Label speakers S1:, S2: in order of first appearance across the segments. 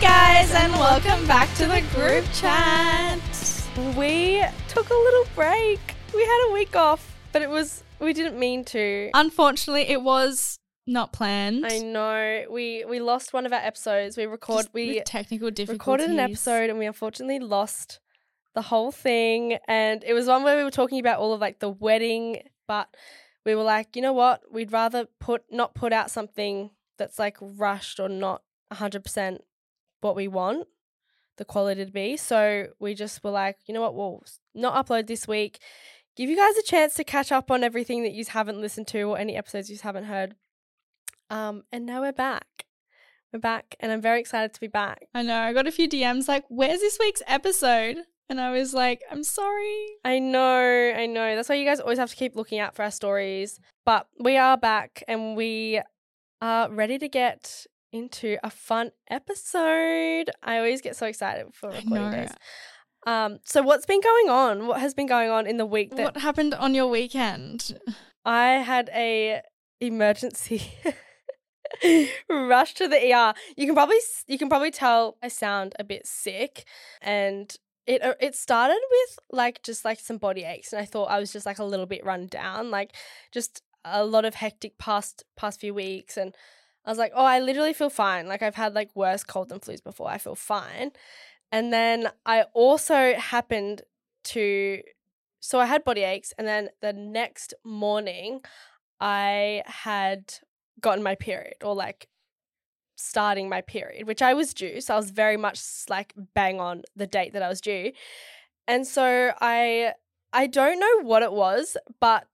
S1: Guys, and welcome back to the group chat. We took a little break. We had a week off, but it was we didn't mean to.
S2: Unfortunately, it was not planned.
S1: I know we we lost one of our episodes. We record
S2: Just
S1: we
S2: technical difficulties.
S1: recorded an episode and we unfortunately lost the whole thing. And it was one where we were talking about all of like the wedding, but we were like, you know what? We'd rather put not put out something that's like rushed or not hundred percent what we want the quality to be. So we just were like, you know what, we'll not upload this week. Give you guys a chance to catch up on everything that you haven't listened to or any episodes you haven't heard. Um, and now we're back. We're back, and I'm very excited to be back.
S2: I know. I got a few DMs like, "Where's this week's episode?" And I was like, "I'm sorry."
S1: I know, I know. That's why you guys always have to keep looking out for our stories. But we are back and we are ready to get into a fun episode. I always get so excited for recording this. Um, so what's been going on? What has been going on in the week that
S2: What happened on your weekend?
S1: I had a emergency rush to the ER. You can probably you can probably tell I sound a bit sick, and it uh, it started with like just like some body aches, and I thought I was just like a little bit run down, like just a lot of hectic past past few weeks, and I was like, oh, I literally feel fine. Like I've had like worse cold and flus before. I feel fine, and then I also happened to so I had body aches, and then the next morning, I had gotten my period, or like starting my period, which I was due. So I was very much like bang on the date that I was due, and so I I don't know what it was, but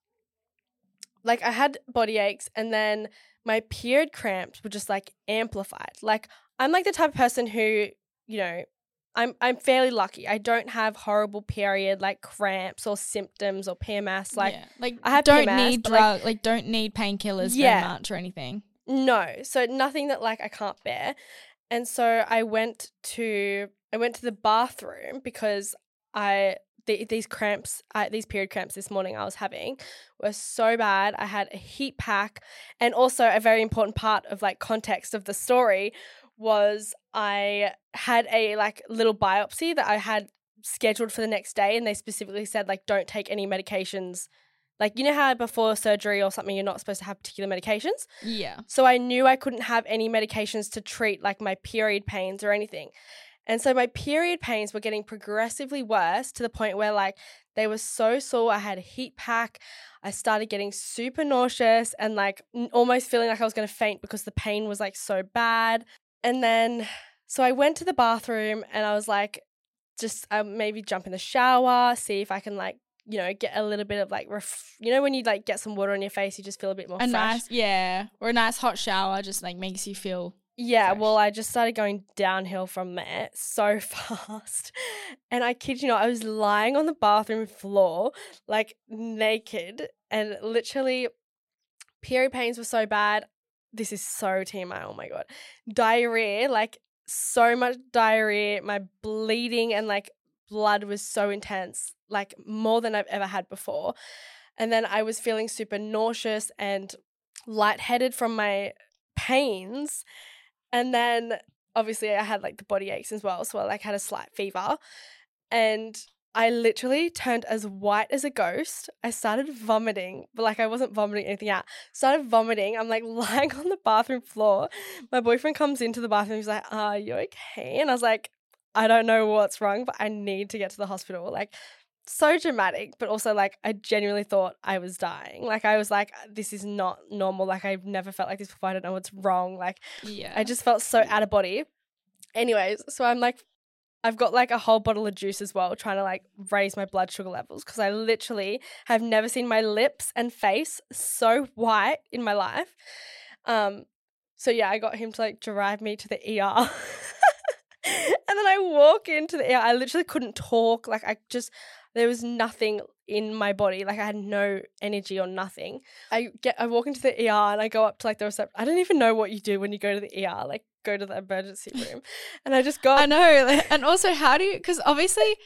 S1: like I had body aches, and then my period cramps were just like amplified. Like I'm like the type of person who you know I'm I'm fairly lucky. I don't have horrible period like cramps or symptoms or PMS. Like
S2: yeah. like
S1: I have
S2: don't
S1: PMS,
S2: need
S1: but, like-
S2: drug, like, don't need painkillers
S1: Yeah.
S2: very much or anything.
S1: no, so nothing that like I can't bear. And so I went to I went to the bathroom because I the, these cramps, I, these period cramps this morning I was having were so bad. I had a heat pack, and also a very important part of like context of the story was I had a like little biopsy that I had scheduled for the next day, and they specifically said like don't take any medications. Like you know how before surgery or something you're not supposed to have particular medications.
S2: Yeah.
S1: So I knew I couldn't have any medications to treat like my period pains or anything. And so my period pains were getting progressively worse to the point where like they were so sore. I had a heat pack. I started getting super nauseous and like almost feeling like I was going to faint because the pain was like so bad. And then so I went to the bathroom and I was like just uh, maybe jump in the shower, see if I can like you know get a little bit of like ref- you know when you like get some water on your face you just feel a bit more
S2: A
S1: fresh.
S2: nice, yeah, or a nice hot shower just like makes you feel.
S1: Yeah,
S2: fresh.
S1: well, I just started going downhill from there so fast. And I kid you not, I was lying on the bathroom floor, like naked, and literally, period pains were so bad. This is so TMI, oh my God. Diarrhea, like so much diarrhea. My bleeding and like blood was so intense, like more than I've ever had before. And then I was feeling super nauseous and lightheaded from my pains. And then obviously I had like the body aches as well. So I like had a slight fever. And I literally turned as white as a ghost. I started vomiting, but like I wasn't vomiting anything out. Started vomiting. I'm like lying on the bathroom floor. My boyfriend comes into the bathroom. He's like, Are you okay? And I was like, I don't know what's wrong, but I need to get to the hospital. Like, so dramatic, but also like I genuinely thought I was dying. Like I was like, this is not normal. Like I've never felt like this before. I don't know what's wrong. Like
S2: Yeah.
S1: I just felt so out of body. Anyways, so I'm like, I've got like a whole bottle of juice as well, trying to like raise my blood sugar levels because I literally have never seen my lips and face so white in my life. Um, so yeah, I got him to like drive me to the ER. and then I walk into the ER. I literally couldn't talk. Like I just there was nothing in my body. Like I had no energy or nothing. I get I walk into the ER and I go up to like the reception. I don't even know what you do when you go to the ER. Like go to the emergency room, and I just go.
S2: I know. And also, how do you? Because obviously,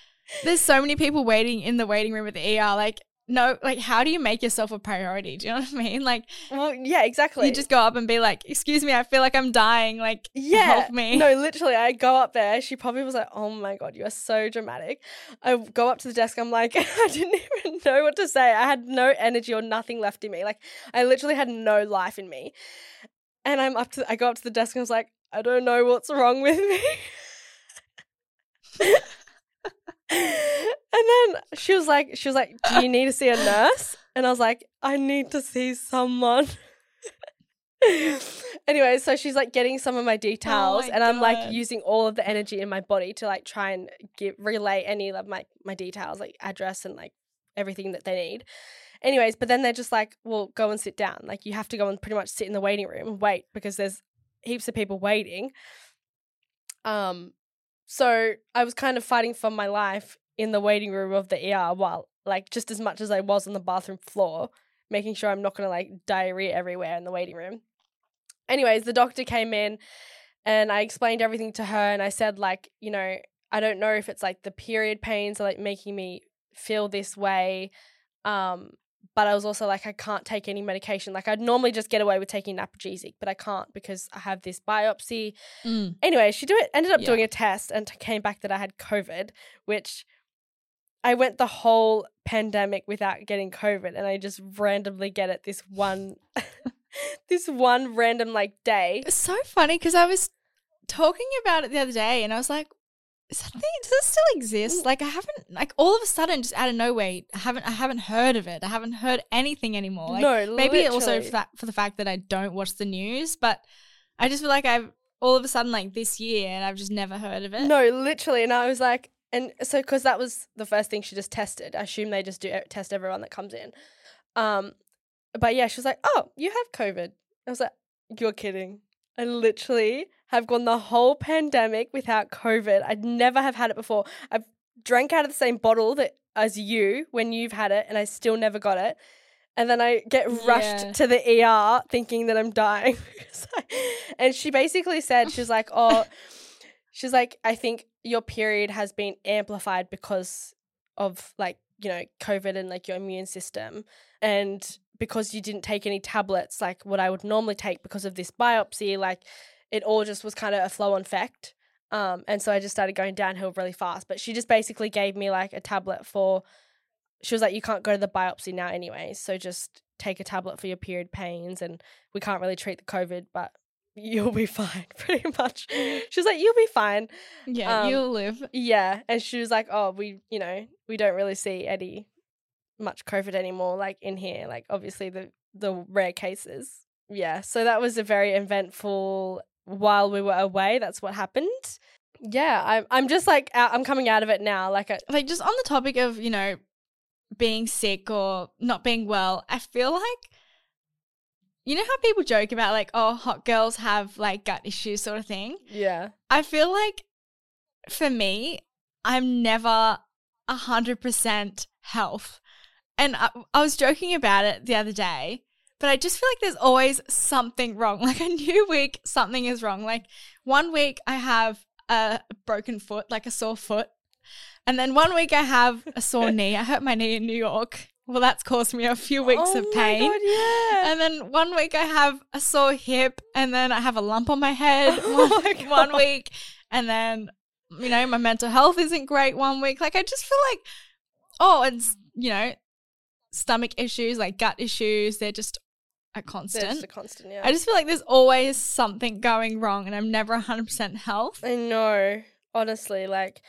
S2: there's so many people waiting in the waiting room at the ER. Like, no, like, how do you make yourself a priority? Do you know what I mean? Like,
S1: well, yeah, exactly.
S2: you just go up and be like, "Excuse me, I feel like I'm dying. Like,
S1: yeah,
S2: help me."
S1: No, literally, I go up there. She probably was like, "Oh my god, you are so dramatic." I go up to the desk. I'm like, I didn't even know what to say. I had no energy or nothing left in me. Like, I literally had no life in me. And I'm up to. I go up to the desk and I was like, I don't know what's wrong with me. and then she was like, she was like, "Do you need to see a nurse?" And I was like, "I need to see someone." anyway, so she's like getting some of my details,
S2: my
S1: and I'm like using all of the energy in my body to like try and give relay any of my my details, like address and like everything that they need. Anyways, but then they're just like, "Well, go and sit down. Like you have to go and pretty much sit in the waiting room and wait because there's heaps of people waiting." Um, so I was kind of fighting for my life in the waiting room of the ER while like just as much as I was on the bathroom floor, making sure I'm not gonna like diarrhea everywhere in the waiting room. Anyways, the doctor came in and I explained everything to her and I said like, you know, I don't know if it's like the period pains are like making me feel this way. Um, but I was also like, I can't take any medication. Like I'd normally just get away with taking Naprogesic, but I can't because I have this biopsy
S2: Mm.
S1: anyway, she do it ended up
S2: Yeah.
S1: doing a test and came back that I had COVID, which I went the whole pandemic without getting COVID, and I just randomly get it this one, this one random like day.
S2: It's so funny because I was talking about it the other day, and I was like, "Is that thing? Does it still exist? Like, I haven't like all of a sudden, just out of nowhere, I haven't I haven't heard of it. I haven't heard anything anymore. Like,
S1: no,
S2: maybe also for that for the fact that I don't watch the news, but I just feel like I've all of a sudden like this year, and I've just never heard of it.
S1: No, literally, and I was like, and so because that was the first thing she just tested. I assume they just do test everyone that comes in. Um, but yeah, she was like, "Oh, you have COVID." I was like, "You're kidding." I literally have gone the whole pandemic without COVID. I'd never have had it before. I've drank out of the same bottle that as you when you've had it, and I still never got it. And then I get rushed
S2: Yeah.
S1: to the ER thinking that I'm dying. and she basically said, she's like, oh, she's like, I think your period has been amplified because of like, you know, COVID and like your immune system. And because you didn't take any tablets like what I would normally take because of this biopsy, like it all just was kind of a flow on fact. Um, and so I just started going downhill really fast. But she just basically gave me like a tablet for, she was like, you can't go to the biopsy now anyway. So just take a tablet for your period pains. And we can't really treat the COVID, but you'll be fine, pretty much. She was like, you'll be fine.
S2: Yeah,
S1: Um,
S2: you'll live.
S1: Yeah. And she was like, oh, we, you know, we don't really see any much COVID anymore, like in here. Like, obviously, the, the rare cases. Yeah. So that was a very eventful while we were away. That's what happened. Yeah. I'm, I'm just like, out, I'm coming out of it now. Like, I,
S2: Like just on the topic of you know being sick or not being well, I feel like you know how people joke about like oh hot girls have like gut issues sort of thing.
S1: yeah.
S2: I feel like for me, I'm never a hundred percent health. And I, I was joking about it the other day but I just feel like there's always something wrong. Like a new week, something is wrong. Like one week I have a broken foot, like a sore foot. And then one week I have a sore knee. I hurt my knee in New York. Well, that's caused me a few weeks
S1: oh
S2: of
S1: my
S2: pain.
S1: God, yeah.
S2: And then one week I have a sore hip, and then I have a lump on my head
S1: Oh
S2: one,
S1: my
S2: one week, and then you know my mental health isn't great one week. Like I just feel like, oh, and you know, stomach issues, like gut issues, they're just a constant.
S1: There's a constant, yeah.
S2: I just feel like there's always something going wrong, and I'm never 100% health.
S1: I know. Honestly, like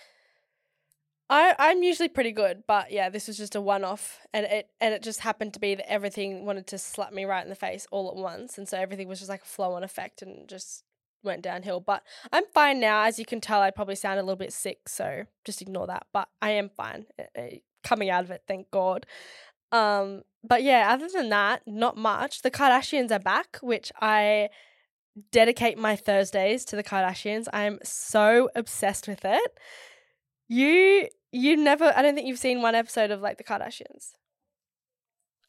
S1: I I'm usually pretty good, but yeah, this was just a one off and it and it just happened to be that everything wanted to slap me right in the face all at once. And so everything was just like a flow on effect and just went downhill. But I'm fine now. As you can tell, I probably sound a little bit sick, so just ignore that. But I am fine. eh, eh, Coming out of it, thank God. Um, but yeah, other than that, not much. The Kardashians are back, which I dedicate my Thursdays to the Kardashians. I'm so obsessed with it. You you never I don't think you've seen one episode of like the Kardashians.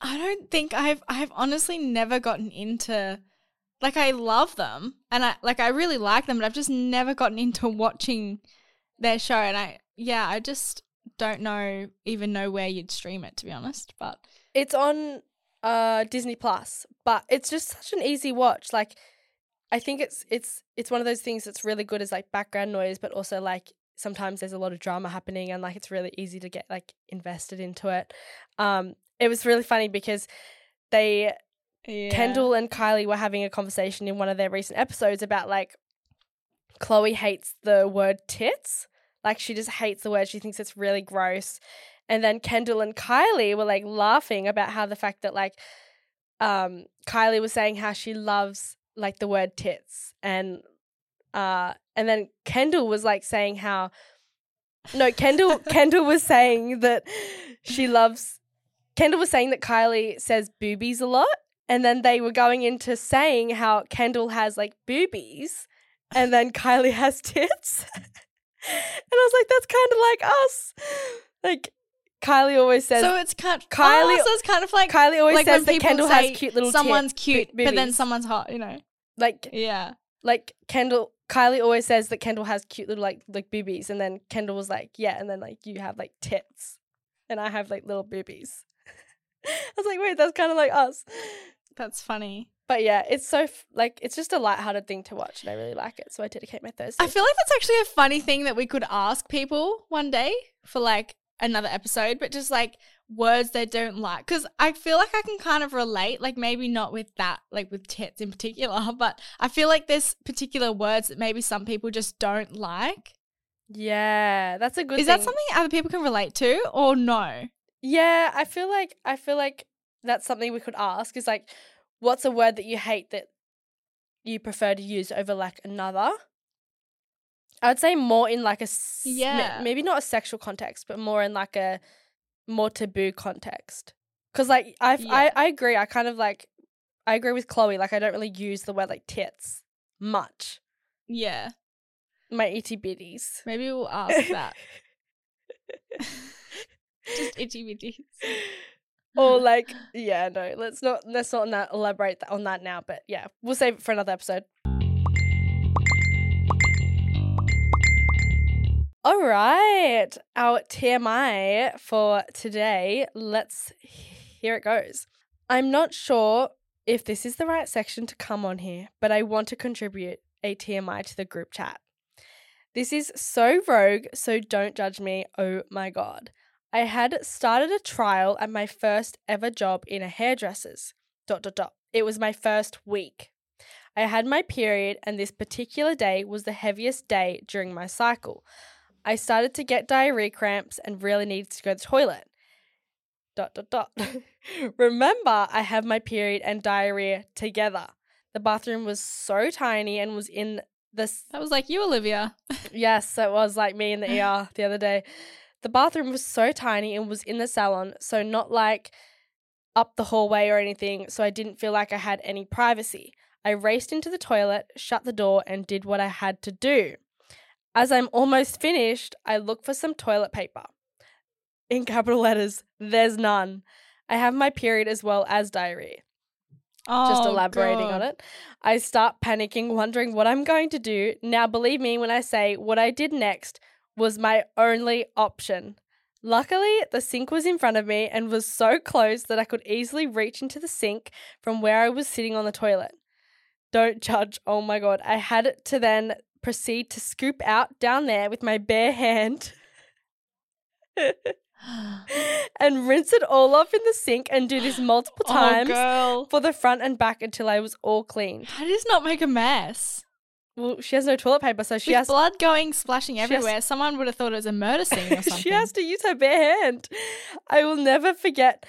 S2: I don't think I've I've honestly never gotten into like I love them and I like I really like them, but I've just never gotten into watching their show and I yeah, I just don't know even know where you'd stream it to be honest. But
S1: It's on uh Disney Plus, but it's just such an easy watch. Like I think it's it's it's one of those things that's really good as like background noise, but also like sometimes there's a lot of drama happening and like it's really easy to get like invested into it. Um it was really funny because they
S2: yeah.
S1: Kendall and Kylie were having a conversation in one of their recent episodes about like Khloe hates the word tits. Like she just hates the word. She thinks it's really gross. And then Kendall and Kylie were like laughing about how the fact that like um Kylie was saying how she loves like the word tits and uh and then Kendall was like saying how no Kendall Kendall was saying that she loves Kendall was saying that Kylie says boobies a lot and then they were going into saying how Kendall has like boobies and then Kylie has tits. and I was like that's kind of like us. Like Kylie always says
S2: so it's kind oh,
S1: Kylie-
S2: oh, so it's kind of like
S1: Kylie always
S2: like
S1: says that Kendall has cute little
S2: someone's cute,
S1: bo-
S2: but then someone's hot, you know.
S1: like
S2: Yeah.
S1: like Kendall Kylie always says that Kendall has cute little like like boobies and then Kendall was like, Yeah, and then like you have like tits and I have like little boobies. I was like, wait, that's kind of like us.
S2: That's funny.
S1: But yeah, it's so f- like it's just a lighthearted thing to watch and I really like it. So I dedicate my Thursday.
S2: I feel like that's actually a funny thing that we could ask people one day for like another episode, but just like words they don't like. Cause I feel like I can kind of relate, like maybe not with that, like with tits in particular, but I feel like there's particular words that maybe some people just don't like.
S1: Yeah, that's a good
S2: Is that something other people can relate to or no?
S1: Yeah, I feel like I feel like that's something we could ask is like what's a word that you hate that you prefer to use over like another? I would say more in like a s- ma-
S2: Yeah.
S1: maybe not a sexual context, but more in like a more taboo context. Cuz like I've,
S2: Yeah.
S1: I I agree. I kind of like I agree with Khloe like I don't really use the word like tits much.
S2: Yeah.
S1: My itty bitties.
S2: Maybe we'll ask that. just itty bitties.
S1: or like yeah no let's not let's not elaborate on that now but yeah we'll save it for another episode all right our tmi for today let's here it goes i'm not sure if this is the right section to come on here but i want to contribute a tmi to the group chat this is so rogue so don't judge me oh my god I had started a trial at my first ever job in a hairdresser's. Dot dot dot. It was my first week. I had my period, and this particular day was the heaviest day during my cycle. I started to get diarrhea cramps and really needed to go to the toilet. Dot dot dot. Remember, I have my period and diarrhea together. The bathroom was so tiny and was in this.
S2: That was like you, Olivia.
S1: Yes, it was like me in the ER the other day. The bathroom was so tiny and was in the salon, so not like up the hallway or anything, so I didn't feel like I had any privacy. I raced into the toilet, shut the door, and did what I had to do. As I'm almost finished, I look for some toilet paper. In capital letters, there's none. I have my period as well as diarrhea. just
S2: Oh,
S1: elaborating on it. I start panicking, wondering what I'm going to do. Now, believe me when I say what I did next was my only option. Luckily, the sink was in front of me and was so close that I could easily reach into the sink from where I was sitting on the toilet. Don't judge. Oh my god. I had to then proceed to scoop out down there with my bare hand and rinse it all off in the sink and do this multiple
S2: Oh,
S1: times
S2: girl.
S1: for the front and back until I was all clean.
S2: How does not make a mess?
S1: Well, she has no toilet paper, so she
S2: With
S1: has
S2: blood going splashing
S1: has-
S2: everywhere, someone would have thought it was a murder scene or something.
S1: she has to use her bare hand. I will never forget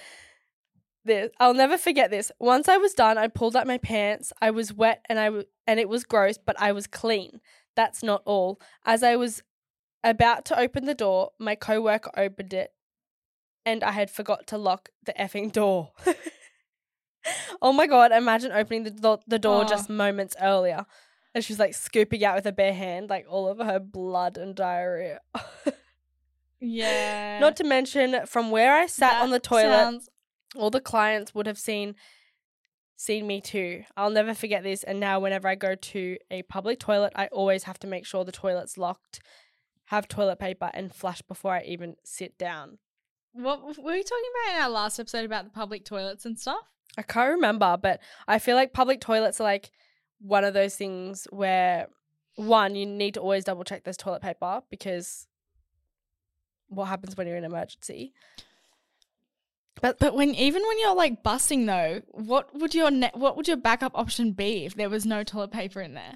S1: this. I'll never forget this. Once I was done, I pulled up my pants. I was wet and I w- and it was gross, but I was clean. That's not all. As I was about to open the door, my coworker opened it, and I had forgot to lock the effing door. oh my god! Imagine opening the do- the door
S2: Oh.
S1: just moments earlier. And she's like scooping out with her bare hand, like all of her blood and diarrhea.
S2: yeah.
S1: Not to mention, from where I sat on the toilet,
S2: sounds-
S1: all the clients would have seen seen me too. I'll never forget this. And now, whenever I go to a public toilet, I always have to make sure the toilet's locked, have toilet paper, and flush before I even sit down.
S2: what were we talking about in our last episode about the public toilets and stuff?
S1: I can't remember, but I feel like public toilets are like one of those things where one, you need to always double check there's toilet paper because what happens when you're in an emergency?
S2: But but when even when you're like busting though, what would your ne- what would your backup option be if there was no toilet paper in there?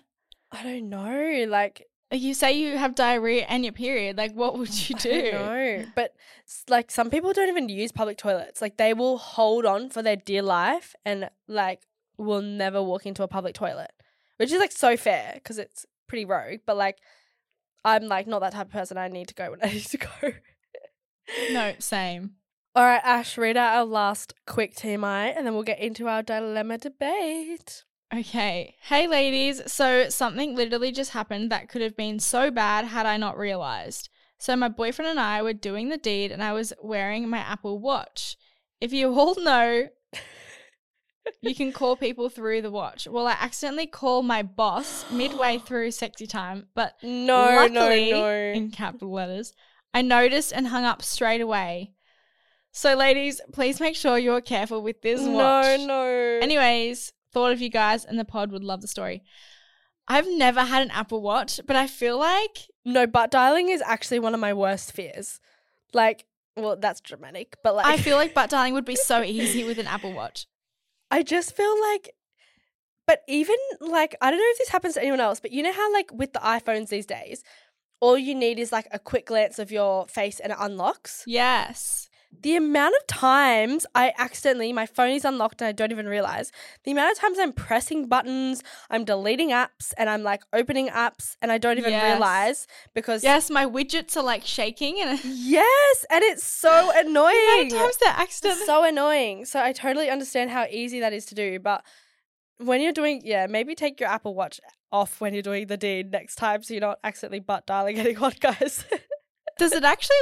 S1: I don't know. Like
S2: You say you have diarrhea and your period, like what would you
S1: I
S2: do?
S1: don't know. But like some people don't even use public toilets. Like they will hold on for their dear life and like will never walk into a public toilet, which is like so fair because it's pretty rogue. But like I'm like not that type of person. I need to go when I need to go.
S2: No, same.
S1: All right, Ash, read out our last quick TMI and then we'll get into our dilemma debate.
S2: Okay. Hey, ladies. So, something literally just happened that could have been so bad had I not realized. So, my boyfriend and I were doing the deed, and I was wearing my Apple Watch. If you all know, you can call people through the watch. Well, I accidentally called my boss midway through sexy time, but
S1: No,
S2: luckily,
S1: no, no.
S2: in capital letters, I noticed and hung up straight away. So, ladies, please make sure you're careful with this watch.
S1: No, no.
S2: Anyways, thought of you guys and the pod would love the story. I've never had an Apple Watch, but I feel like
S1: No, butt dialing is actually one of my worst fears. Like, well, that's dramatic, but like,
S2: I feel like butt dialing would be so easy with an Apple Watch.
S1: I just feel like, but even like, I don't know if this happens to anyone else, but you know how like with the iPhones these days, all you need is like a quick glance of your face and it unlocks.
S2: Yes.
S1: The amount of times I accidentally, my phone is unlocked and I don't even realize. The amount of times I'm pressing buttons, I'm deleting apps, and I'm like opening apps and I don't even
S2: Yes.
S1: realize because.
S2: Yes, my widgets are like shaking and
S1: Yes, and it's so
S2: the amount
S1: annoying.
S2: of times they're
S1: It's so annoying. So I totally understand how easy that is to do, but when you're doing, yeah, maybe take your Apple Watch off when you're doing the deed next time, so you're not accidentally butt dialing anyone, guys.
S2: Does it actually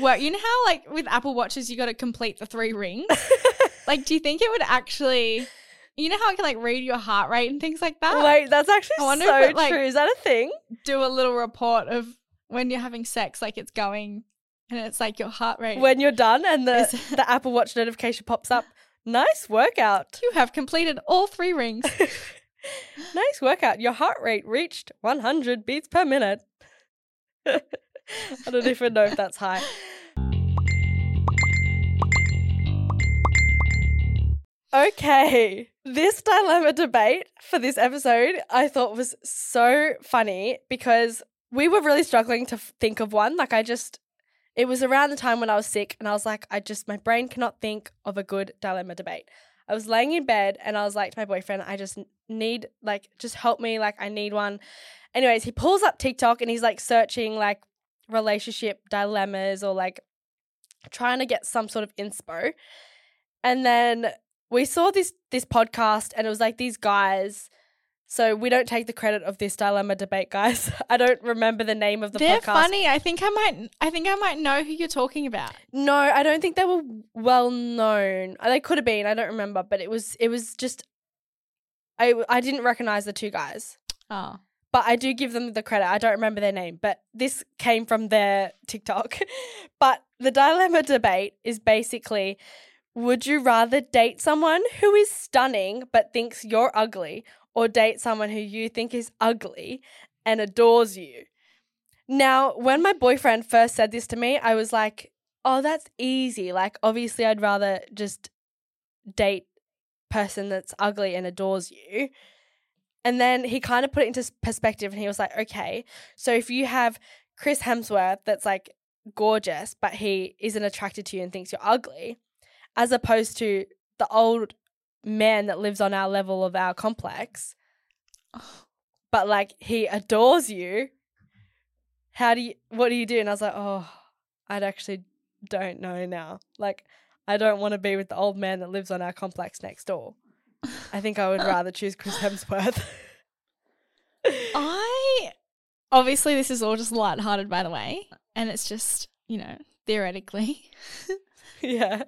S2: work? You know how like with Apple Watches you got to complete the three rings? like do you think it would actually You know how it can like read your heart rate and things like that?
S1: Wait, that's actually
S2: I wonder
S1: so
S2: if it, like-
S1: true. Is that a thing?
S2: Do a little report of when you're having sex like it's going and it's like your heart rate.
S1: When you're done and the,
S2: Is-
S1: the Apple Watch notification pops up, nice workout.
S2: you have completed all three rings.
S1: nice workout. Your heart rate reached 100 beats per minute. I don't even know if that's high. Okay, this dilemma debate for this episode I thought was so funny because we were really struggling to think of one. Like, I just, it was around the time when I was sick, and I was like, I just, my brain cannot think of a good dilemma debate. I was laying in bed and I was like to my boyfriend, I just need, like, just help me. Like, I need one. Anyways, he pulls up TikTok and he's like searching, like, relationship dilemmas or like trying to get some sort of inspo. And then we saw this this podcast and it was like these guys so we don't take the credit of this dilemma debate guys i don't remember the name of the
S2: They're
S1: podcast
S2: funny. I think I might I think I might know who you're talking about.
S1: no i don't think they were well known Uh, they could have been i don't remember but it was it was just I I didn't recognize the two guys,
S2: Oh.
S1: But I do give them the credit. I don't remember their name, but this came from their TikTok. but the dilemma debate is basically would you rather date someone who is stunning but thinks you're ugly or date someone who you think is ugly and adores you? Now, when my boyfriend first said this to me, I was like, "Oh, that's easy. Like obviously I'd rather just date person that's ugly and adores you." And then he kind of put it into perspective and he was like, okay, so if you have Chris Hemsworth that's like gorgeous, but he isn't attracted to you and thinks you're ugly, as opposed to the old man that lives on our level of our complex, but like he adores you, how do you, what do you do? And I was like, oh, I'd actually don't know now. Like, I don't want to be with the old man that lives on our complex next door. I think I would rather choose Chris Hemsworth.
S2: I obviously this is all just lighthearted by the way, and it's just, you know, theoretically.
S1: yeah.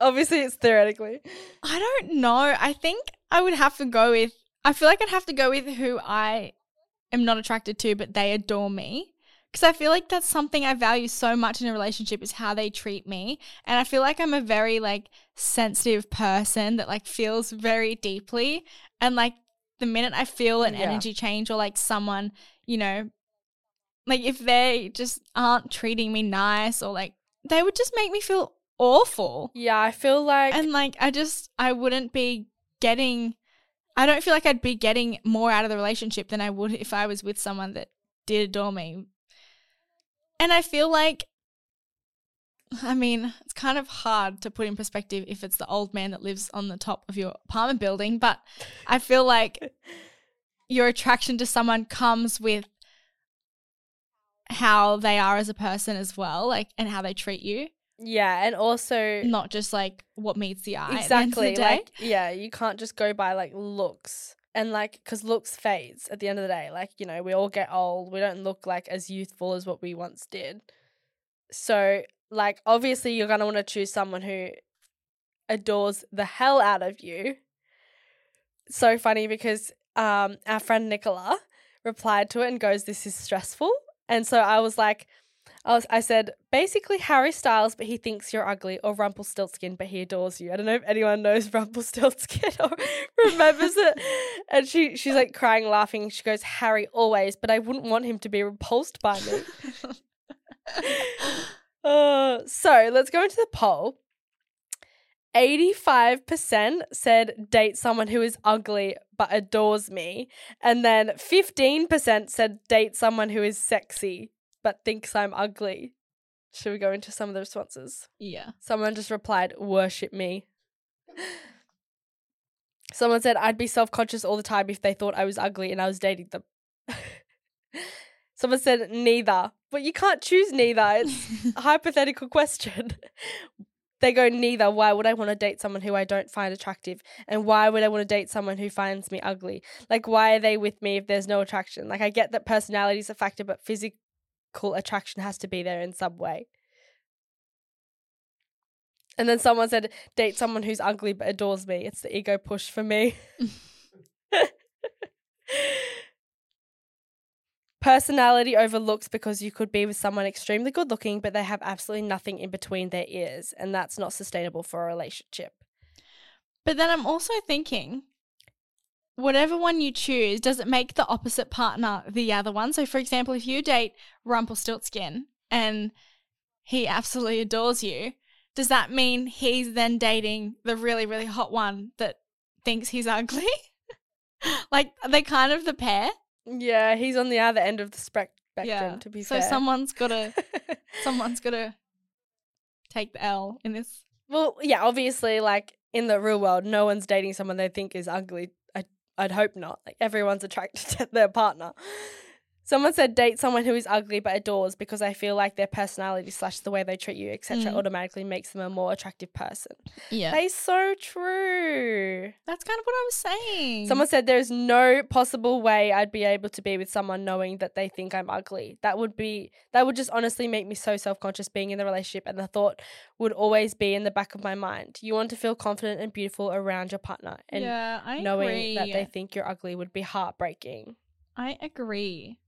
S1: Obviously, it's theoretically.
S2: I don't know. I think I would have to go with I feel like I'd have to go with who I am not attracted to but they adore me. Because I feel like that's something I value so much in a relationship is how they treat me. And I feel like I'm a very like sensitive person that like feels very deeply. And like the minute I feel an
S1: Yeah.
S2: energy change or like someone, you know, like if they just aren't treating me nice or like they would just make me feel awful
S1: Yeah, I feel like
S2: and like I just I wouldn't be getting I don't feel like I'd be getting more out of the relationship than I would if I was with someone that did adore me. And I feel like I mean, it's kind of hard to put in perspective if it's the old man that lives on the top of your apartment building, but I feel like your attraction to someone comes with how they are as a person as well, like and how they treat you,
S1: yeah, and also
S2: not just like what meets the eye. at the the
S1: exactly like yeah, you can't just go by like looks and like because looks fades at the end of the day. Like you know, we all get old. We don't look like as youthful as what we once did. So like obviously, you're gonna want to choose someone who adores the hell out of you. So funny because um our friend Nicola replied to it and goes, "This is stressful," and so I was like. I, was, I said basically Harry Styles, but he thinks you're ugly, or Rumpelstiltskin, but he adores you. I don't know if anyone knows Rumpelstiltskin or remembers it. And she she's like crying, laughing. She goes Harry always, but I wouldn't want him to be repulsed by me. Uh, so let's go into the poll. 85% said date someone who is ugly but adores me. And then 15% said date someone who is sexy but thinks I'm ugly. Should we go into some of the responses?
S2: yeah.
S1: Someone just replied, worship me. Someone said, I'd be self conscious all the time if they thought I was ugly and I was dating them. Someone said, neither. But you can't choose neither. It's a hypothetical question. they go, neither. Why would I want to date someone who I don't find attractive? And why would I want to date someone who finds me ugly? Like, why are they with me if there's no attraction? Like, I get that personality is a factor, but physical attraction has to be there in some way. And then someone said, date someone who's ugly but adores me. It's the ego push for me. Personality overlooks because you could be with someone extremely good looking, but they have absolutely nothing in between their ears. And that's not sustainable for a relationship.
S2: But then I'm also thinking, whatever one you choose, does it make the opposite partner the other one? So, for example, if you date Rumpelstiltskin and he absolutely adores you, does that mean he's then dating the really, really hot one that thinks he's ugly? like, are they kind of the pair?
S1: Yeah, he's on the other end of the spec- spectrum, to be
S2: so
S1: fair.
S2: someone's gotta someone's gotta take the L in this.
S1: Well, yeah, obviously, like in the real world, no one's dating someone they think is ugly. I'd hope not. Like everyone's attracted to their partner. Someone said date someone who is ugly but adores because I feel like their personality slash the way they treat you, etc.,
S2: Mm.
S1: automatically makes them a more attractive person.
S2: Yeah.
S1: That is so true.
S2: That's kind of what I was saying.
S1: Someone said there is no possible way I'd be able to be with someone knowing that they think I'm ugly. That would be that would just honestly make me so self-conscious being in the relationship and the thought would always be in the back of my mind. You want to feel confident and beautiful around your partner and
S2: yeah, I
S1: knowing
S2: agree.
S1: that they think you're ugly would be heartbreaking.
S2: I agree.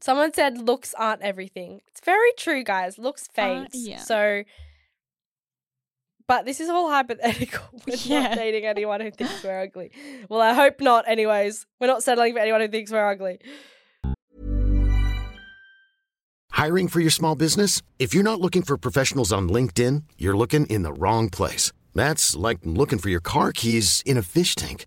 S1: Someone said looks aren't everything. It's very true, guys. Looks
S2: Uh,
S1: fades.
S2: yeah.
S1: So but this is all hypothetical. We're
S2: Yeah.
S1: not dating anyone who thinks we're ugly. Well, I hope not, anyways. We're not settling for anyone who thinks we're ugly.
S3: Hiring for your small business? If you're not looking for professionals on LinkedIn, you're looking in the wrong place. That's like looking for your car keys in a fish tank.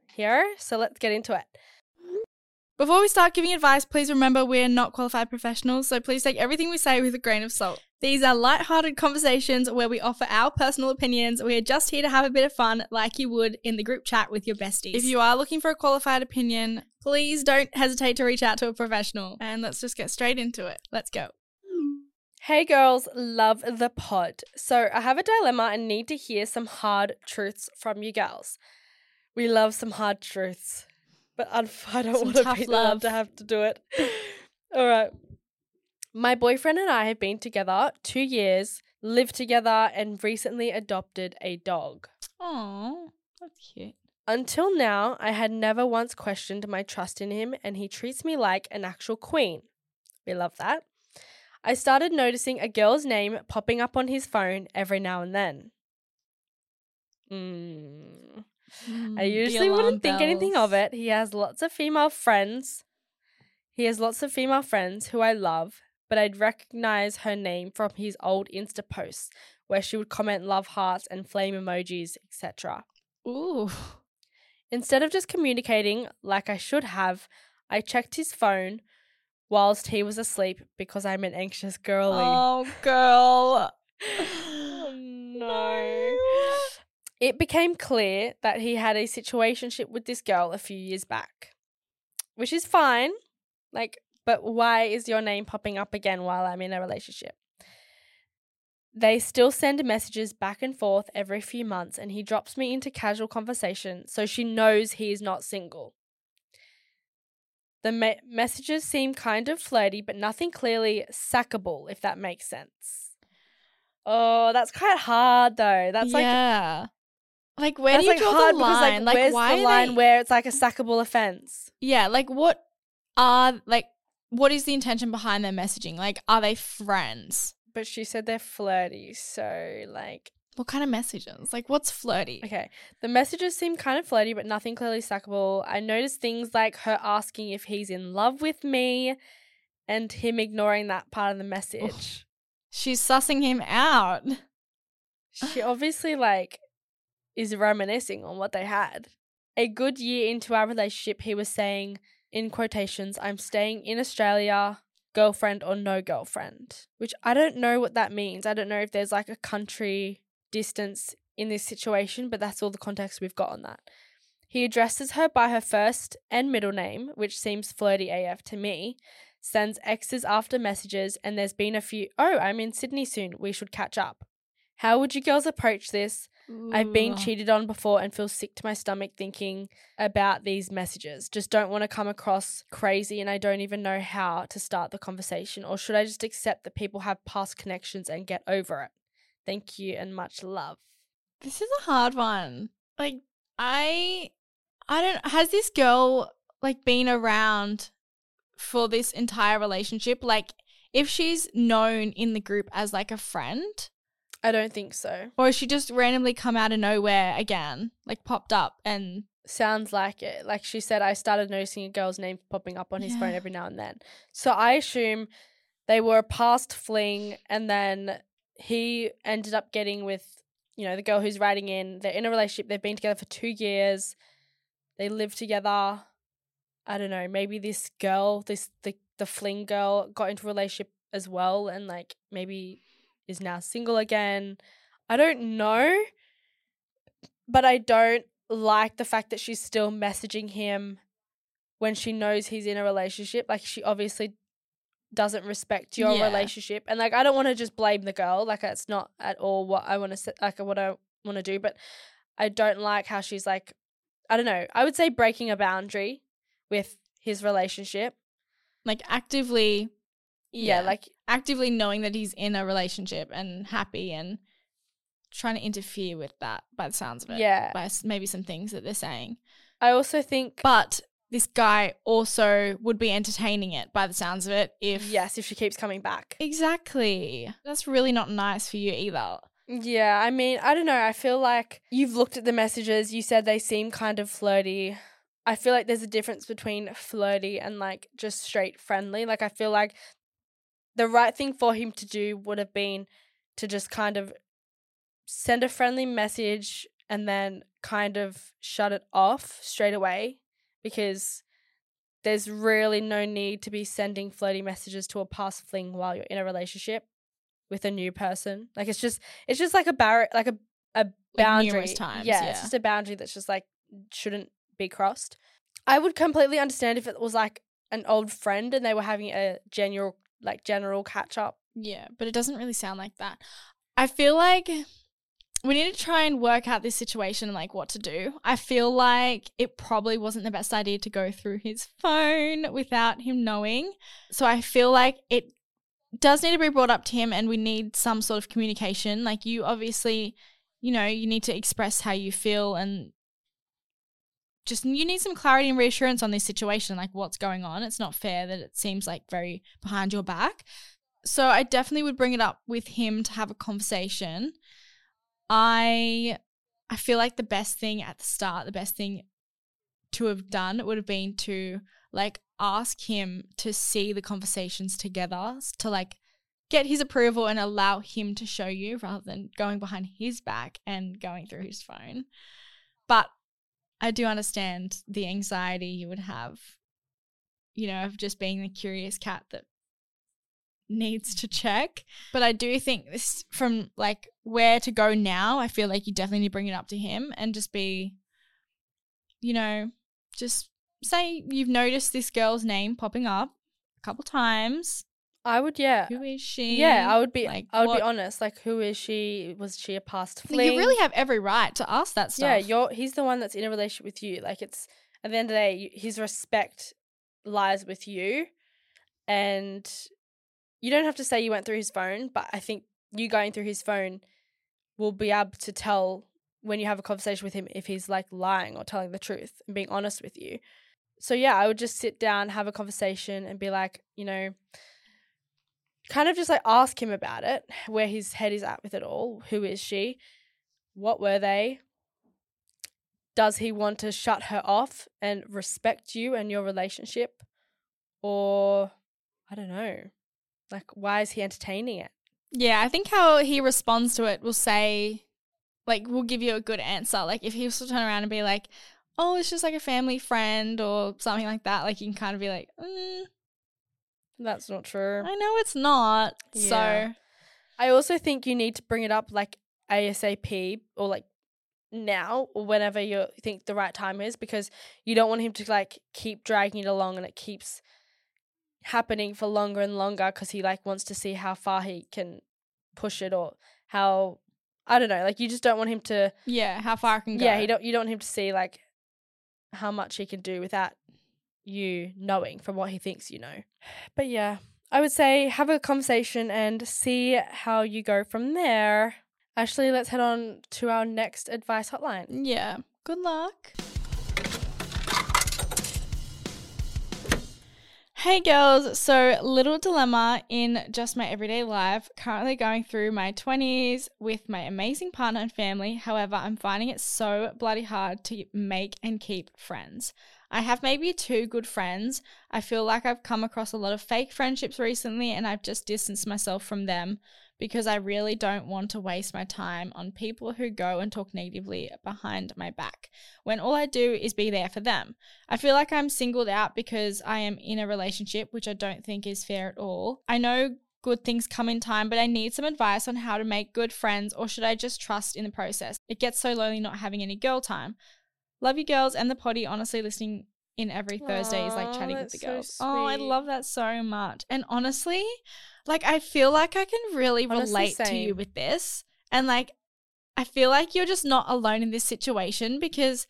S1: here, so let's get into it.
S2: Before we start giving advice, please remember we're not qualified professionals, so please take everything we say with a grain of salt. These are light-hearted conversations where we offer our personal opinions. We are just here to have a bit of fun, like you would in the group chat with your besties. If you are looking for a qualified opinion, please don't hesitate to reach out to a professional. And let's just get straight into it. Let's go.
S1: Hey girls, love the pod. So I have a dilemma and need to hear some hard truths from you girls. We love some hard truths, but I don't want to be
S2: love.
S1: to have to do it. All right. My boyfriend and I have been together two years, lived together, and recently adopted a dog.
S2: Oh, that's cute.
S1: Until now, I had never once questioned my trust in him, and he treats me like an actual queen. We love that. I started noticing a girl's name popping up on his phone every now and then. Mm. Mm, I usually wouldn't think anything of it. He has lots of female friends. He has lots of female friends who I love, but I'd recognize her name from his old Insta posts where she would comment love hearts and flame emojis, etc.
S2: Ooh.
S1: Instead of just communicating like I should have, I checked his phone whilst he was asleep because I'm an anxious girly.
S2: Oh, girl.
S1: Oh, no. It became clear that he had a situationship with this girl a few years back, which is fine. Like, but why is your name popping up again while I'm in a relationship? They still send messages back and forth every few months, and he drops me into casual conversation so she knows he is not single. The me- messages seem kind of flirty, but nothing clearly sackable, if that makes sense. Oh, that's quite hard though. That's
S2: yeah. Like, where
S1: that's
S2: do you
S1: like
S2: draw
S1: hard
S2: the
S1: because,
S2: line?
S1: like,
S2: Like,
S1: where's
S2: why
S1: the line
S2: they-
S1: where it's like a sackable offense?
S2: Yeah, like what are like what is the intention behind their messaging? Like are they friends?
S1: But she said they're flirty, so like
S2: What kind of messages? Like what's flirty?
S1: okay. The messages seem kind of flirty, but nothing clearly sackable. I noticed things like her asking if he's in love with me, and him ignoring that part of the message.
S2: She's sussing him out.
S1: she obviously like is reminiscing on what they had. A good year into our relationship, he was saying, in quotations, I'm staying in Australia, girlfriend or no girlfriend, which I don't know what that means. I don't know if there's like a country distance in this situation, but that's all the context we've got on that. He addresses her by her first and middle name, which seems flirty AF to me. Sends X's after messages, and there's been a few, oh, I'm in Sydney soon. We should catch up. How would you girls approach this? I've been cheated on before and feel sick to my stomach thinking about these messages. Just don't want to come across crazy and I don't even know how to start the conversation. Or should I just accept that people have past connections and get over it? Thank you and much love.
S2: This is a hard one. Like I I don't has this girl like been around for this entire relationship? Like if she's known in the group as like a friend
S1: I don't think so.
S2: or has she just randomly come out of nowhere again, like popped up and
S1: sounds like it. Like she said, I started noticing a girl's name popping up on his phone every now and then. So I assume they were a past fling, and then he ended up getting with, you know, the girl who's writing in. They're in a relationship. They've been together for two years. They live together. I don't know. Maybe this girl, this the the fling girl, got into a relationship as well, and like maybe is now single again. I don't know, but I don't like the fact that she's still messaging him when she knows he's in a relationship. Like she obviously doesn't respect your
S2: Yeah.
S1: relationship, and like I don't want to just blame the girl. Like that's not at all what I want to say. Like what I want to do, but I don't like how she's like. I don't know. I would say breaking a boundary with his relationship.
S2: Like actively,
S1: Yeah, like
S2: actively knowing that he's in a relationship and happy and trying to interfere with that by the sounds of it.
S1: Yeah.
S2: By maybe some things that they're saying.
S1: I also think
S2: But this guy also would be entertaining it by the sounds of it if
S1: yes, if she keeps coming back.
S2: Exactly. That's really not nice for you either.
S1: Yeah, I mean, I don't know. I feel like you've looked at the messages, you said they seem kind of flirty. I feel like there's a difference between flirty and like just straight friendly. Like, I feel like the right thing for him to do would have been to just kind of send a friendly message and then kind of shut it off straight away because there's really no need to be sending flirty messages to a past fling while you're in a relationship with a new person. Like it's just it's just like a bar like a a boundary.
S2: numerous times,
S1: yeah,
S2: yeah.
S1: it's just a boundary that's just like shouldn't be crossed. I would completely understand if it was like an old friend and they were having a general like general catch up.
S2: Yeah, but it doesn't really sound like that. I feel like we need to try and work out this situation and like what to do. I feel like it probably wasn't the best idea to go through his phone without him knowing. So I feel like it does need to be brought up to him and we need some sort of communication. Like you obviously, you know, you need to express how you feel and just you need some clarity and reassurance on this situation, like what's going on. It's not fair that it seems like very behind your back. So I definitely would bring it up with him to have a conversation. I I feel like the best thing at the start, the best thing to have done would have been to like ask him to see the conversations together, to like get his approval and allow him to show you rather than going behind his back and going through his phone. But I do understand the anxiety you would have, you know, of just being the curious cat that needs to check. But I do think this from like where to go now, I feel like you definitely need to bring it up to him and just be, you know, just say you've noticed this girl's name popping up a couple times.
S1: I would yeah.
S2: Who is she?
S1: Yeah, I would be
S2: Like,
S1: I would
S2: what-
S1: be honest. Like who is she? Was she a past fling?
S2: You really have every right to ask that stuff.
S1: Yeah, you're he's the one that's in a relationship with you. Like it's at the end of the day, his respect lies with you, and you don't have to say you went through his phone. But I think you going through his phone will be able to tell when you have a conversation with him if he's like lying or telling the truth and being honest with you. So yeah, I would just sit down, have a conversation, and be like, you know. Kind of just like ask him about it, where his head is at with it all. Who is she? What were they? does he want to shut her off and respect you and your relationship or i don't know like why is he entertaining it
S2: Yeah, I think how he responds to it will say, like, will give you a good answer. Like, if he was to turn around and be like, oh, it's just like a family friend or something like that, like, you can kind of be like, mm,
S1: that's not true
S2: I know it's not.
S1: Yeah.
S2: So,
S1: i also think you need to bring it up like asap or like now or whenever you think the right time is because you don't want him to like keep dragging it along and it keeps happening for longer and longer because he like wants to see how far he can push it or how I don't know like you just don't want him to
S2: yeah, how far I can go.
S1: yeah, you don't you don't want him to see like how much he can do without you knowing from what he thinks you know. But yeah, I would say have a conversation and see how you go from there. Actually, let's head on to our next advice hotline.
S2: Yeah. Good luck. Hey girls, so little dilemma in just my everyday life. Currently going through my 20s with my amazing partner and family. However, I'm finding it so bloody hard to make and keep friends. I have maybe two good friends. I feel like I've come across a lot of fake friendships recently and I've just distanced myself from them because I really don't want to waste my time on people who go and talk negatively behind my back when all I do is be there for them. I feel like I'm singled out because I am in a relationship, which I don't think is fair at all. I know good things come in time, but I need some advice on how to make good friends or should I just trust in the process? It gets so lonely not having any girl time. Love you girls and the potty. Honestly, listening in every Thursday is like chatting with the girls. So oh, I love that so much. And honestly, like I feel like I can really honestly, relate same. to you with this. And like I feel like you're just not alone in this situation because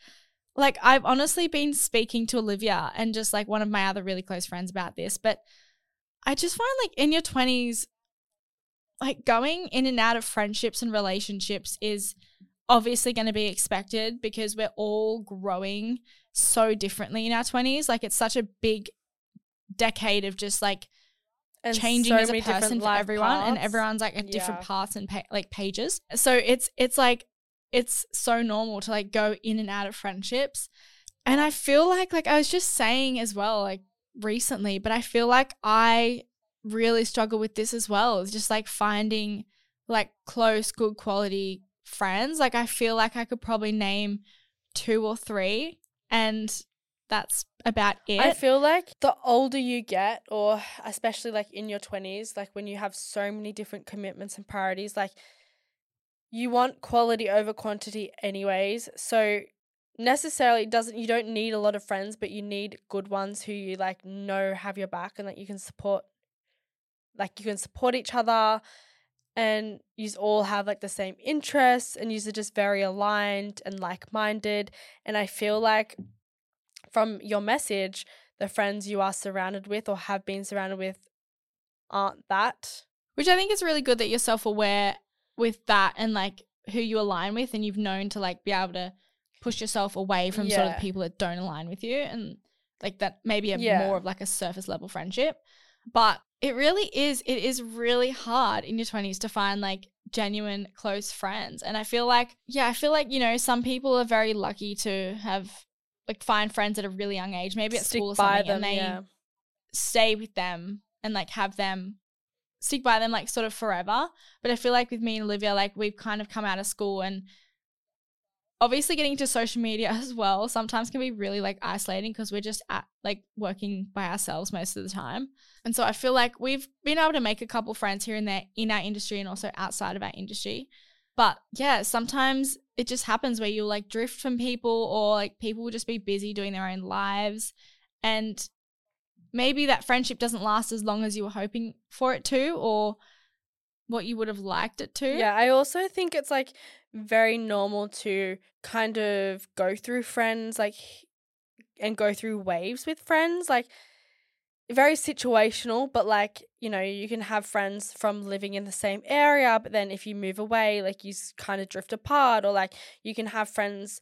S2: like I've honestly been speaking to Olivia and just like one of my other really close friends about this, but I just find like in your 20s like going in and out of friendships and relationships is obviously going to be expected because we're all growing so differently in our 20s. Like it's such a big decade of just like and changing so as a person for everyone paths. and everyone's like at yeah. different paths and pa- like pages. So it's it's like it's so normal to like go in and out of friendships. And I feel like like I was just saying as well like recently, but I feel like I really struggle with this as well. It's just like finding like close good quality friends. Like I feel like I could probably name two or three and that's about it.
S1: I feel like the older you get, or especially like in your 20s, like when you have so many different commitments and priorities, like you want quality over quantity, anyways. So necessarily doesn't you don't need a lot of friends but you need good ones who you like know have your back and that you can support like you can support each other and you all have like the same interests and you are just very aligned and like-minded and i feel like from your message the friends you are surrounded with or have been surrounded with aren't that
S2: which i think is really good that you're self-aware with that and like who you align with and you've known to like be able to push yourself away from yeah. sort of people that don't align with you and like that maybe a yeah. more of like a surface level friendship but it really is it is really hard in your 20s to find like genuine close friends and i feel like yeah i feel like you know some people are very lucky to have like find friends at a really young age maybe at stick school or something them, and they yeah. stay with them and like have them stick by them like sort of forever but i feel like with me and olivia like we've kind of come out of school and obviously getting into social media as well sometimes can be really like isolating because we're just at like working by ourselves most of the time. And so i feel like we've been able to make a couple friends here and there in our industry and also outside of our industry. But yeah sometimes it just happens where you'll like drift from people or like people will just be busy doing their own lives. And maybe that friendship doesn't last as long as you were hoping for it to or what you would have liked it to.
S1: Yeah, I also think it's like very normal to kind of go through friends like and go through waves with friends like very situational but like you know you can have friends from living in the same area but then if you move away like you kind of drift apart or like you can have friends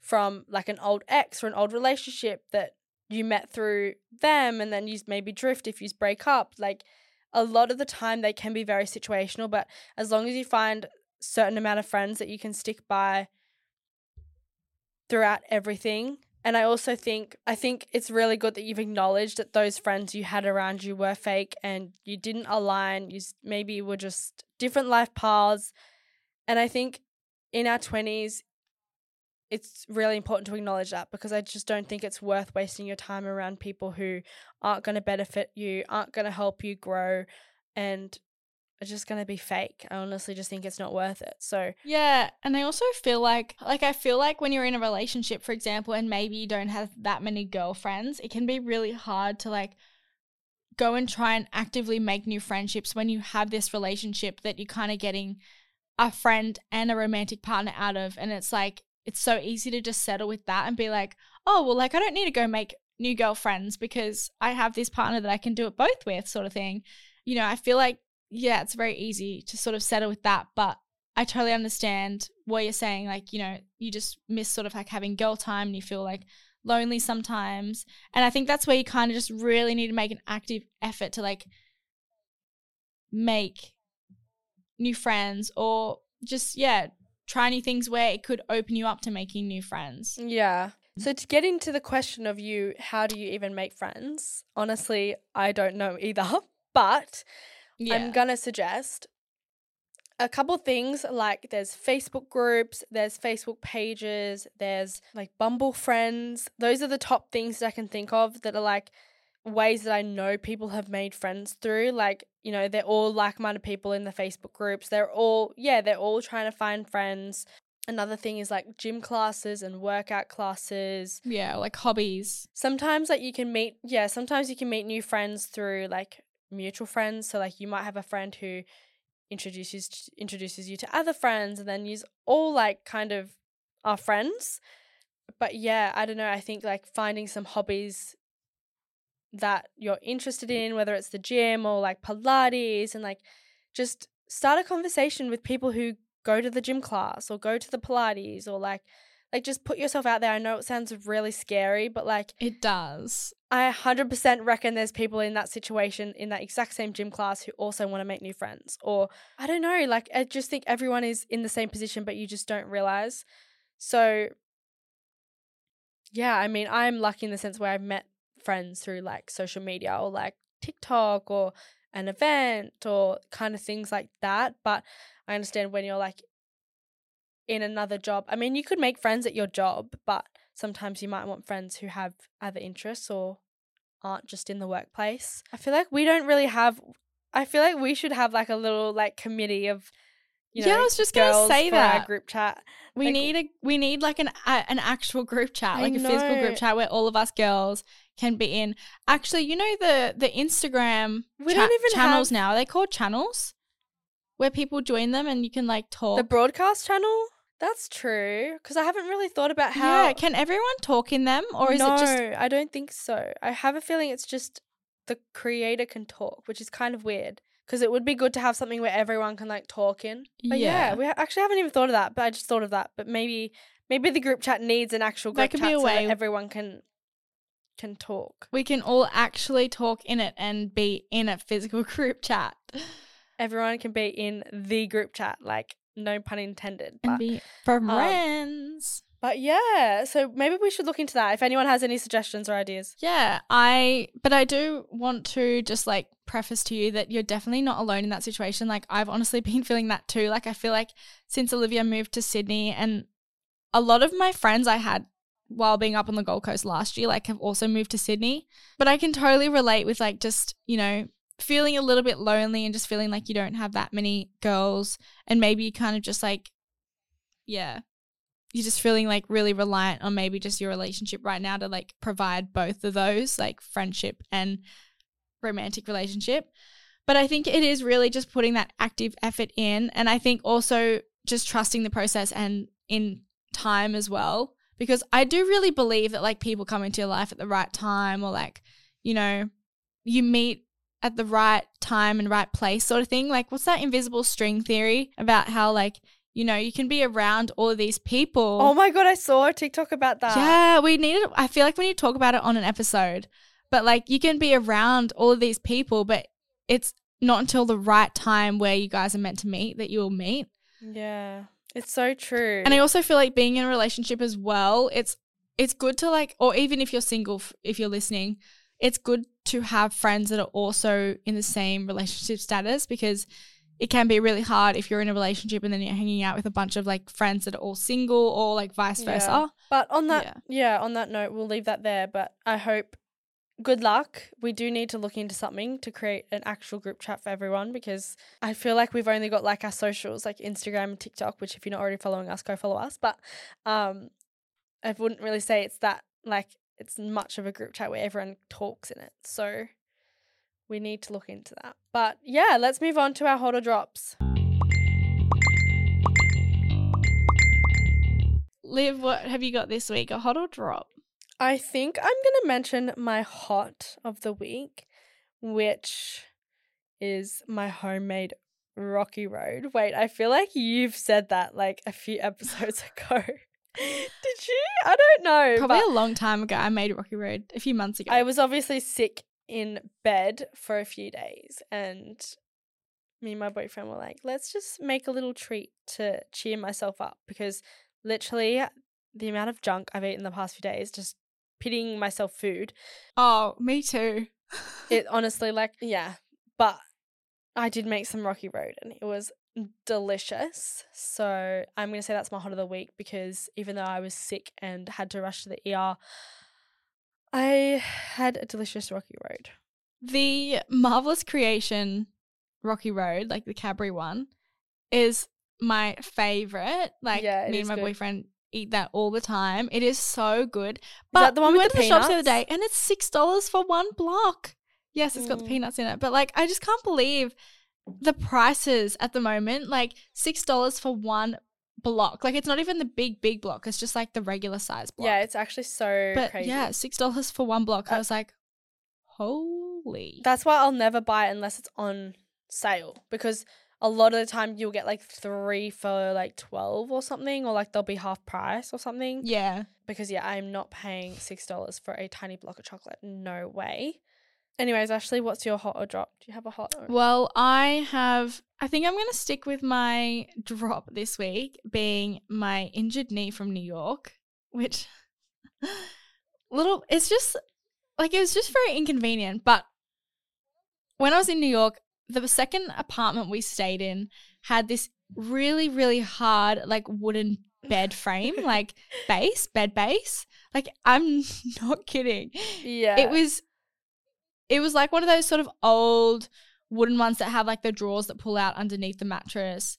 S1: from like an old ex or an old relationship that you met through them and then you maybe drift if you break up like a lot of the time they can be very situational but as long as you find certain amount of friends that you can stick by throughout everything. And I also think I think it's really good that you've acknowledged that those friends you had around you were fake and you didn't align. You maybe were just different life paths. And I think in our 20s it's really important to acknowledge that because I just don't think it's worth wasting your time around people who aren't going to benefit you, aren't going to help you grow and just going to be fake. I honestly just think it's not worth it. So,
S2: yeah. And I also feel like, like, I feel like when you're in a relationship, for example, and maybe you don't have that many girlfriends, it can be really hard to like go and try and actively make new friendships when you have this relationship that you're kind of getting a friend and a romantic partner out of. And it's like, it's so easy to just settle with that and be like, oh, well, like, I don't need to go make new girlfriends because I have this partner that I can do it both with, sort of thing. You know, I feel like yeah, it's very easy to sort of settle with that. But I totally understand what you're saying. Like, you know, you just miss sort of like having girl time and you feel like lonely sometimes. And I think that's where you kind of just really need to make an active effort to like make new friends or just, yeah, try new things where it could open you up to making new friends.
S1: Yeah. So to get into the question of you, how do you even make friends? Honestly, I don't know either. But
S2: Yeah.
S1: I'm gonna suggest a couple things like there's Facebook groups, there's Facebook pages, there's like Bumble friends. Those are the top things that I can think of that are like ways that I know people have made friends through. Like, you know, they're all like minded people in the Facebook groups. They're all, yeah, they're all trying to find friends. Another thing is like gym classes and workout classes
S2: yeah, like hobbies.
S1: sometimes like you can meet yeah sometimes you can meet new friends through like mutual friends. So like you might have a friend who introduces introduces you to other friends and then you all like kind of are friends. But yeah i don't know. I think like finding some hobbies that you're interested in whether it's the gym or like pilates and like just start a conversation with people who go to the gym class or go to the pilates or like like just put yourself out there. I know it sounds really scary but like
S2: It does.
S1: I 100% reckon there's people in that situation in that exact same gym class who also want to make new friends. Or I don't know, like I just think everyone is in the same position, but you just don't realize. So, yeah, I mean, I'm lucky in the sense where I've met friends through like social media or like TikTok or an event or kind of things like that. But I understand when you're like in another job. I mean, you could make friends at your job, but sometimes you might want friends who have other interests or aren't just in the workplace. I feel like we don't really have I feel like we should have like a little like committee of you know,
S2: Yeah, I was just gonna say that.
S1: group chat.
S2: We
S1: Like-
S2: need a we need like an a, an actual group chat,
S1: I
S2: like a physical group chat where all of us girls can be in. Actually, you know the the Instagram
S1: We
S2: cha-
S1: don't even
S2: channels
S1: have-
S2: now. Are they called channels? Where people join them and you can like talk.
S1: The broadcast channel? That's true because I haven't really thought about how
S2: yeah, can everyone talk in them or is
S1: no,
S2: it just No,
S1: I don't think so. I have a feeling it's just the creator can talk, which is kind of weird. Because it would be good to have something where everyone can like talk in. But yeah,
S2: Yeah.
S1: we ha- actually haven't even thought of that. But I just thought of that. But maybe maybe the group chat needs an actual group chat
S2: be a
S1: so that everyone can can talk.
S2: we can all actually talk in it and be in a physical group chat
S1: Everyone can be in the group chat, like no pun intended.
S2: and
S1: But
S2: be um, friends.
S1: but yeah, so maybe we should look into that. If anyone has any suggestions or ideas.
S2: Yeah, I but I do want to just like preface to you that you're definitely not alone in that situation. Like I've honestly been feeling that too. Like I feel like since Olivia moved to Sydney and a lot of my friends I had while being up on the Gold Coast last year like have also moved to Sydney. But I can totally relate with like just, you know, feeling a little bit lonely and just feeling like you don't have that many girls and maybe you kind of just like yeah, you're just feeling like really reliant on maybe just your relationship right now to like provide both of those, like friendship and romantic relationship. But I think it is really just putting that active effort in. And I think also just trusting the process and in time as well. Because I do really believe that like people come into your life at the right time or like, you know, you meet at the right time and right place sort of thing. Like, what's that invisible string theory about how like, you know, you can be around all of these people.
S1: Oh my god, I saw a TikTok about that.
S2: Yeah, we needed. I feel like we need to talk about it on an episode. But like you can be around all of these people, but it's not until the right time where you guys are meant to meet that you will meet.
S1: Yeah. It's so true.
S2: And I also feel like being in a relationship as well, it's it's good to like or even if you're single if you're listening, it's good to have friends that are also in the same relationship status because it can be really hard if you're in a relationship and then you're hanging out with a bunch of like friends that are all single or like vice
S1: Yeah.
S2: versa.
S1: But on that,
S2: Yeah.
S1: yeah. on that note, we'll leave that there. But I hope good luck. We do need to look into something to create an actual group chat for everyone because I feel like we've only got like our socials, like Instagram and TikTok, which if you're not already following us, go follow us. But um, I wouldn't really say it's that like it's much of a group chat where everyone talks in it. So we need to look into that. But yeah, let's move on to our hot or drops.
S2: Liv, what have you got this week? A hot or drop?
S1: I think I'm going to mention my hot of the week, which is my homemade Rocky Road. Wait, I feel like you've said that like a few episodes ago. Did you? I don't know.
S2: Probably a long time ago. I made Rocky Road a few months ago.
S1: I was obviously sick in bed for a few days, and me and my boyfriend were like, let's just make a little treat to cheer myself up because literally the amount of junk I've eaten the past few days, just pitying myself food,
S2: oh, me too.
S1: it honestly, like, yeah. But I did make some Rocky Road and it was delicious. So I'm going to say that's my hot of the week because even though I was sick and had to rush to the ER, I had a delicious Rocky Road.
S2: the marvelous creation Rocky Road, like the Cadbury one, is my favorite. Like
S1: Yeah,
S2: me and my
S1: good.
S2: boyfriend eat that all the time. It is so good. But
S1: the one
S2: we
S1: with
S2: went
S1: the
S2: to the shops the other day, and it's six dollars for one block. Yes, it's got the
S1: Mm.
S2: peanuts in it, but like I just can't believe the prices at the moment. Like six dollars for one block. Like it's not even the big big block. It's just like the regular size block.
S1: Yeah, it's actually so
S2: but
S1: crazy.
S2: yeah, six dollars for one block. I
S1: Uh,
S2: was like, holy.
S1: That's why I'll never buy it unless it's on sale because a lot of the time you'll get like three for like 12 or something, or like they'll be half price or something.
S2: yeah.
S1: Because, yeah, I'm not paying $6 for a tiny block of chocolate. No way. Anyways, Ashley, what's your hot or drop? Do you have a hot or
S2: Well, I have. I think I'm going to stick with my drop this week, being my injured knee from New York, which little. It's just like it was just very inconvenient. But when I was in New York, the second apartment we stayed in had this really, really hard, like wooden bed frame, like base, bed base. Like I'm not kidding.
S1: Yeah.
S2: It was it was like one of those sort of old wooden ones that have like the drawers that pull out underneath the mattress.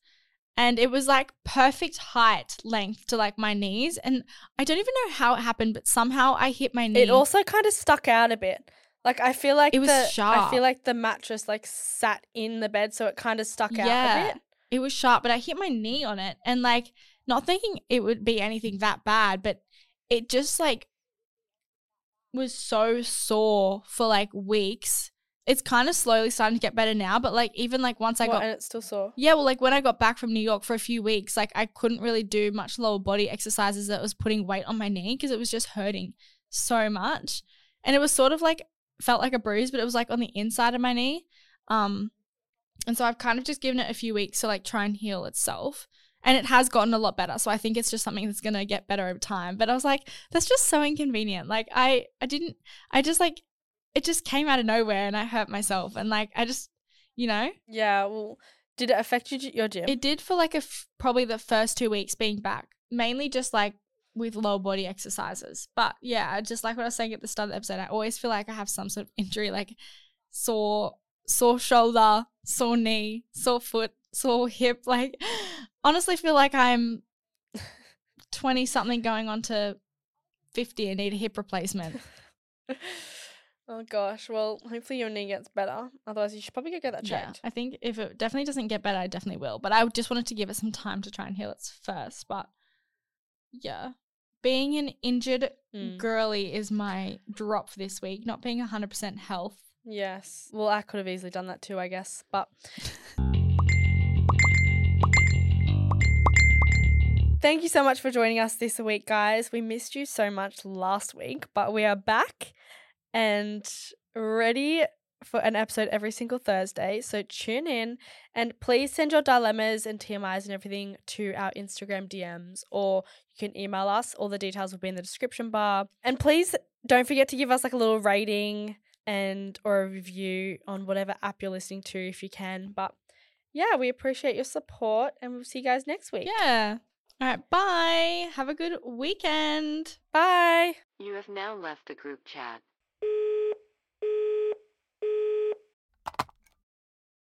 S2: And it was like perfect height length to like my knees. And I don't even know how it happened, but somehow I hit my knee.
S1: It also kind of stuck out a bit. Like I feel like
S2: It was
S1: the, I feel like the mattress like sat in the bed, so it kind of stuck out a
S2: Yeah.
S1: bit.
S2: it was sharp, but I hit my knee on it and like not thinking it would be anything that bad, but it just like was so sore for like weeks. It's kind of slowly starting to get better now, but like even like once I
S1: What,
S2: got
S1: and it's still sore.
S2: Yeah, well, like when I got back from New York for a few weeks, like I couldn't really do much lower body exercises that was putting weight on my knee because it was just hurting so much. And it was sort of like felt like a bruise, but it was like on the inside of my knee. Um and so I've kind of just given it a few weeks to like try and heal itself. And it has gotten a lot better. So I think it's just something that's gonna get better over time. But I was like, that's just so inconvenient. Like I I didn't I just like it just came out of nowhere and I hurt myself and like I just you know
S1: Yeah. Well, did it affect you, your gym?
S2: it did for like a f- probably the first two weeks being back, mainly just like with lower body exercises. But yeah, I just like what I was saying at the start of the episode, I always feel like I have some sort of injury, like sore, sore shoulder, sore knee, sore foot, sore hip. Like, honestly, feel like I'm twenty something going on to fifty and need a hip replacement.
S1: oh gosh. Well, hopefully your knee gets better. Otherwise, you should probably go get that checked. Yeah.
S2: I think if it definitely doesn't get better, I definitely will. But I just wanted to give it some time to try and heal it first. But yeah, being an injured
S1: Mm.
S2: girly is my drop for this week. Not being 100% health.
S1: Yes. Well, I could have easily done that too, I guess. But thank you so much for joining us this week, guys. We missed you so much last week, but we are back and ready for an episode every single Thursday. So tune in and please send your dilemmas and TMIs and everything to our Instagram DMs or you can email us. All the details will be in the description bar. And please don't forget to give us like a little rating and or a review on whatever app you're listening to if you can. But yeah, we appreciate your support and we'll see you guys next week.
S2: Yeah. All right, bye. Have a good weekend.
S1: Bye.
S4: You have now left the group chat.